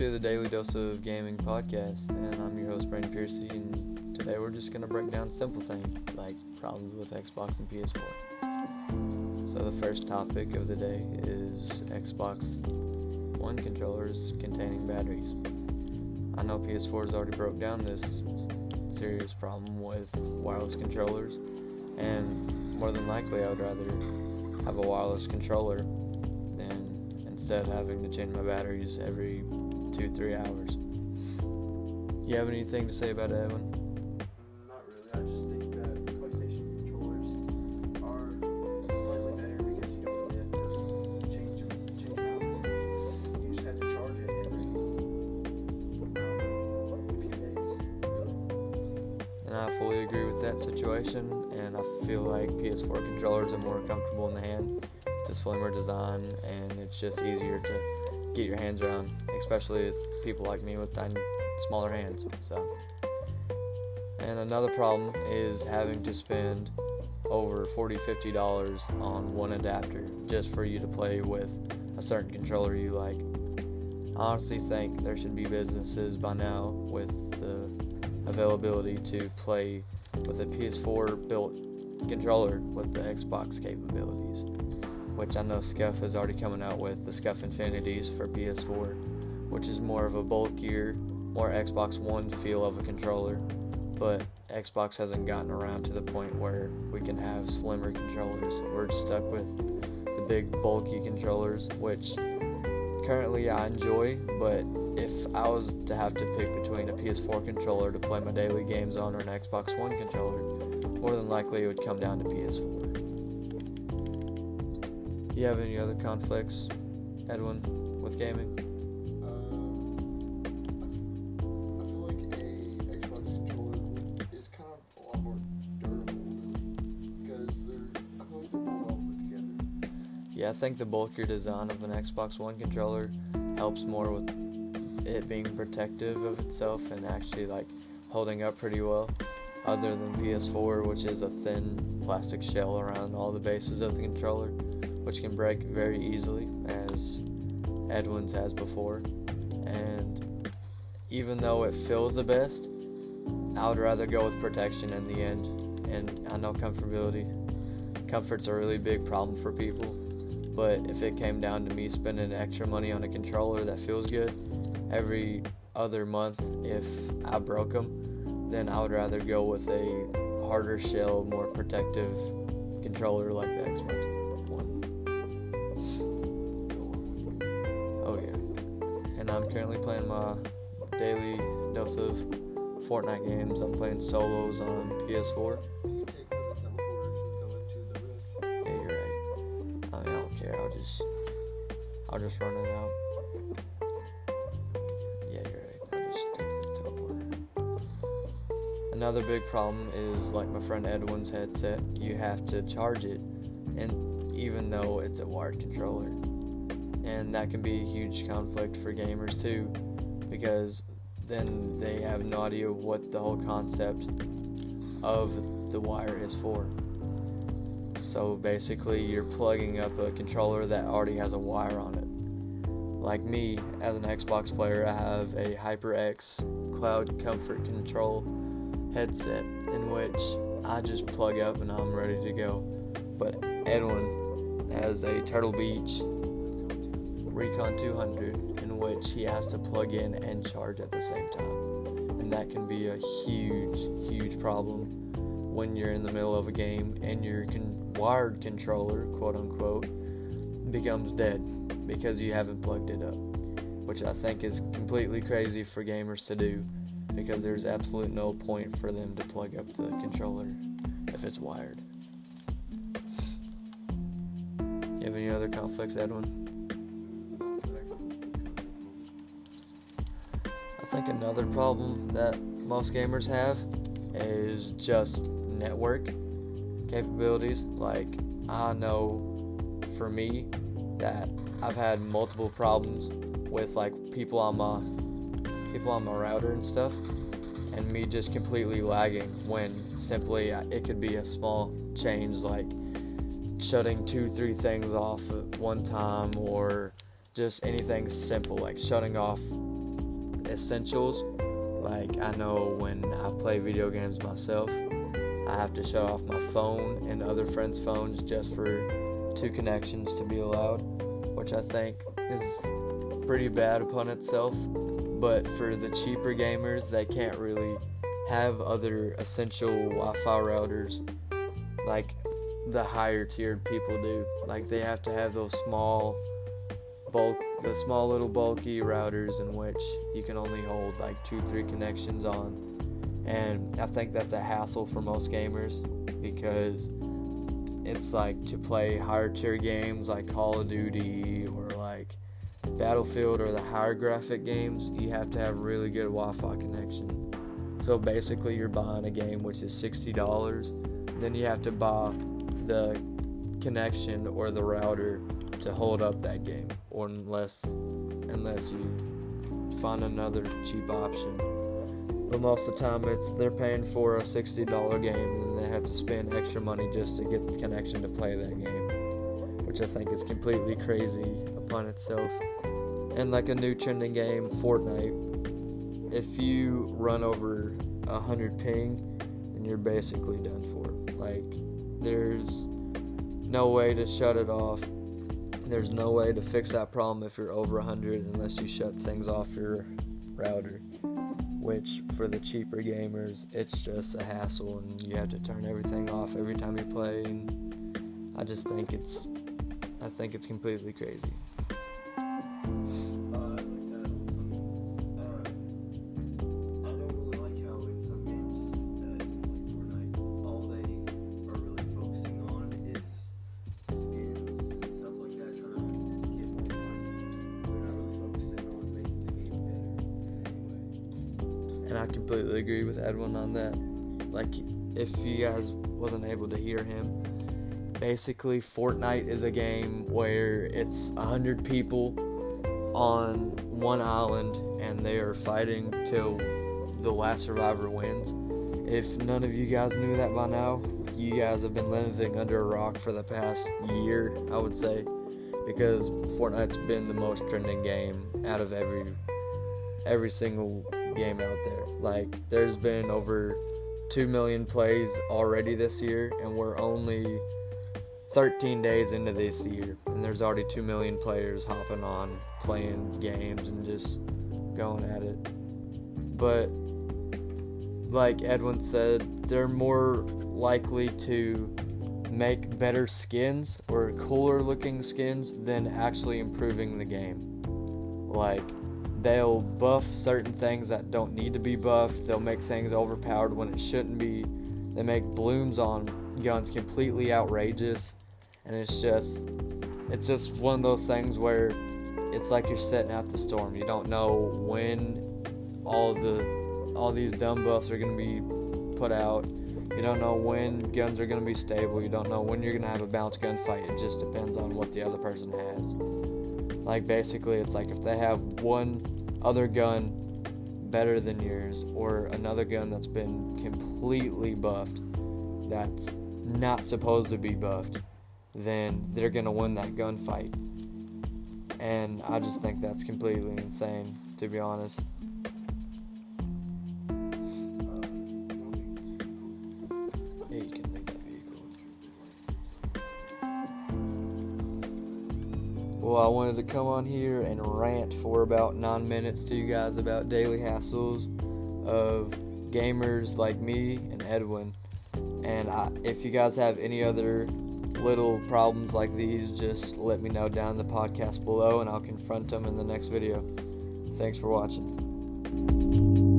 to the Daily Dose of Gaming podcast, and I'm your host, Brandon Piercy, and today we're just going to break down simple things like problems with Xbox and PS4. So, the first topic of the day is Xbox One controllers containing batteries. I know PS4 has already broke down this serious problem with wireless controllers, and more than likely, I would rather have a wireless controller than instead having to change my batteries every two, three hours. You have anything to say about it, Edwin? Not really. I just think that PlayStation controllers are slightly better because you don't have to change them, change. You just have to charge it every few days. And I fully agree with that situation, and I feel like PS4 controllers are more comfortable in the hand. It's a slimmer design, and it's just easier to get your hands around, especially with people like me with tiny, smaller hands. So, and another problem is having to spend over 40 50 dollars on one adapter just for you to play with a certain controller you like. I honestly think there should be businesses by now with the availability to play with a PS4 built controller with the Xbox capabilities which I know Scuf is already coming out with, the Scuf Infinities for PS4, which is more of a bulkier, more Xbox One feel of a controller, but Xbox hasn't gotten around to the point where we can have slimmer controllers. We're stuck with the big bulky controllers, which currently I enjoy, but if I was to have to pick between a PS4 controller to play my daily games on or an Xbox One controller, more than likely it would come down to PS4 you have any other conflicts, Edwin, with gaming? Um, I feel like a Xbox controller is kind of a lot more durable, because they're I feel like they're more well put together. Yeah, I think the bulkier design of an Xbox One controller helps more with it being protective of itself and actually like holding up pretty well. Other than PS4, which is a thin plastic shell around all the bases of the controller which can break very easily, as Edwin's has before. And even though it feels the best, I would rather go with protection in the end. And I know comfortability, comfort's a really big problem for people. But if it came down to me spending extra money on a controller that feels good every other month, if I broke them, then I would rather go with a harder shell, more protective controller like the Xbox. Oh, I'm currently playing my daily dose of Fortnite games. I'm playing solos on PS4. Yeah, you're right. I mean, I don't care. I'll just, I'll just run it out. Yeah, you're right. I'll just take the teleporter. Another big problem is like my friend Edwin's headset. You have to charge it, and even though it's a wired controller and that can be a huge conflict for gamers too because then they have no idea what the whole concept of the wire is for. So basically, you're plugging up a controller that already has a wire on it. Like me, as an Xbox player, I have a HyperX Cloud Comfort Control headset in which I just plug up and I'm ready to go. But Edwin has a Turtle Beach Recon 200 in which he has to plug in and charge at the same time. And that can be a huge, huge problem when you're in the middle of a game and your con- wired controller, quote unquote, becomes dead because you haven't plugged it up. Which I think is completely crazy for gamers to do because there's absolute no point for them to plug up the controller if it's wired. You have any other conflicts, Edwin? I think another problem that most gamers have is just network capabilities. Like, I know for me that I've had multiple problems with like people on my people on my router and stuff and me just completely lagging when simply uh, it could be a small change like shutting two three things off at one time or just anything simple like shutting off essentials. Like I know when I play video games myself, I have to shut off my phone and other friends' phones just for two connections to be allowed, which I think is pretty bad upon itself. But for the cheaper gamers, they can't really have other essential Wi-Fi routers like the higher tiered people do. Like they have to have those small bulk the small little bulky routers in which you can only hold like two three connections on and i think that's a hassle for most gamers because it's like to play higher tier games like call of duty or like battlefield or the higher graphic games you have to have really good wi-fi connection so basically you're buying a game which is $60 then you have to buy the connection or the router to hold up that game or unless unless you find another cheap option. But most of the time it's they're paying for a $60 game and they have to spend extra money just to get the connection to play that game which i think is completely crazy upon itself. And like a new trending game fortnite if you run over 100 ping then you're basically done for. Like there's no way to shut it off. There's no way to fix that problem if you're over 100 unless you shut things off your router. Which, for the cheaper gamers, it's just a hassle and you have to turn everything off every time you play. And I just think it's, I think it's completely crazy. And I completely agree with Edwin on that. Like, if you guys wasn't able to hear him, basically Fortnite is a game where it's a hundred people on one island and they are fighting till the last survivor wins. If none of you guys knew that by now, you guys have been living under a rock for the past year, I would say, because Fortnite's been the most trending game out of every every single game out there. Like, there's been over 2 million plays already this year, and we're only 13 days into this year, and there's already 2 million players hopping on, playing games, and just going at it. But, like Edwin said, they're more likely to make better skins or cooler looking skins than actually improving the game. Like, they'll buff certain things that don't need to be buffed. They'll make things overpowered when it shouldn't be. They make blooms on guns completely outrageous, and it's just it's just one of those things where it's like you're setting out the storm. You don't know when all the all these dumb buffs are going to be put out. You don't know when guns are going to be stable. You don't know when you're going to have a bounce gun fight. It just depends on what the other person has. Like basically, it's like if they have one other gun better than yours, or another gun that's been completely buffed, that's not supposed to be buffed, then they're gonna win that gunfight. And I just think that's completely insane, to be honest. Wanted to come on here and rant for about nine minutes to you guys about daily hassles of gamers like me and Edwin. And I, if you guys have any other little problems like these, just let me know down in the podcast below and I'll confront them in the next video. Thanks for watching.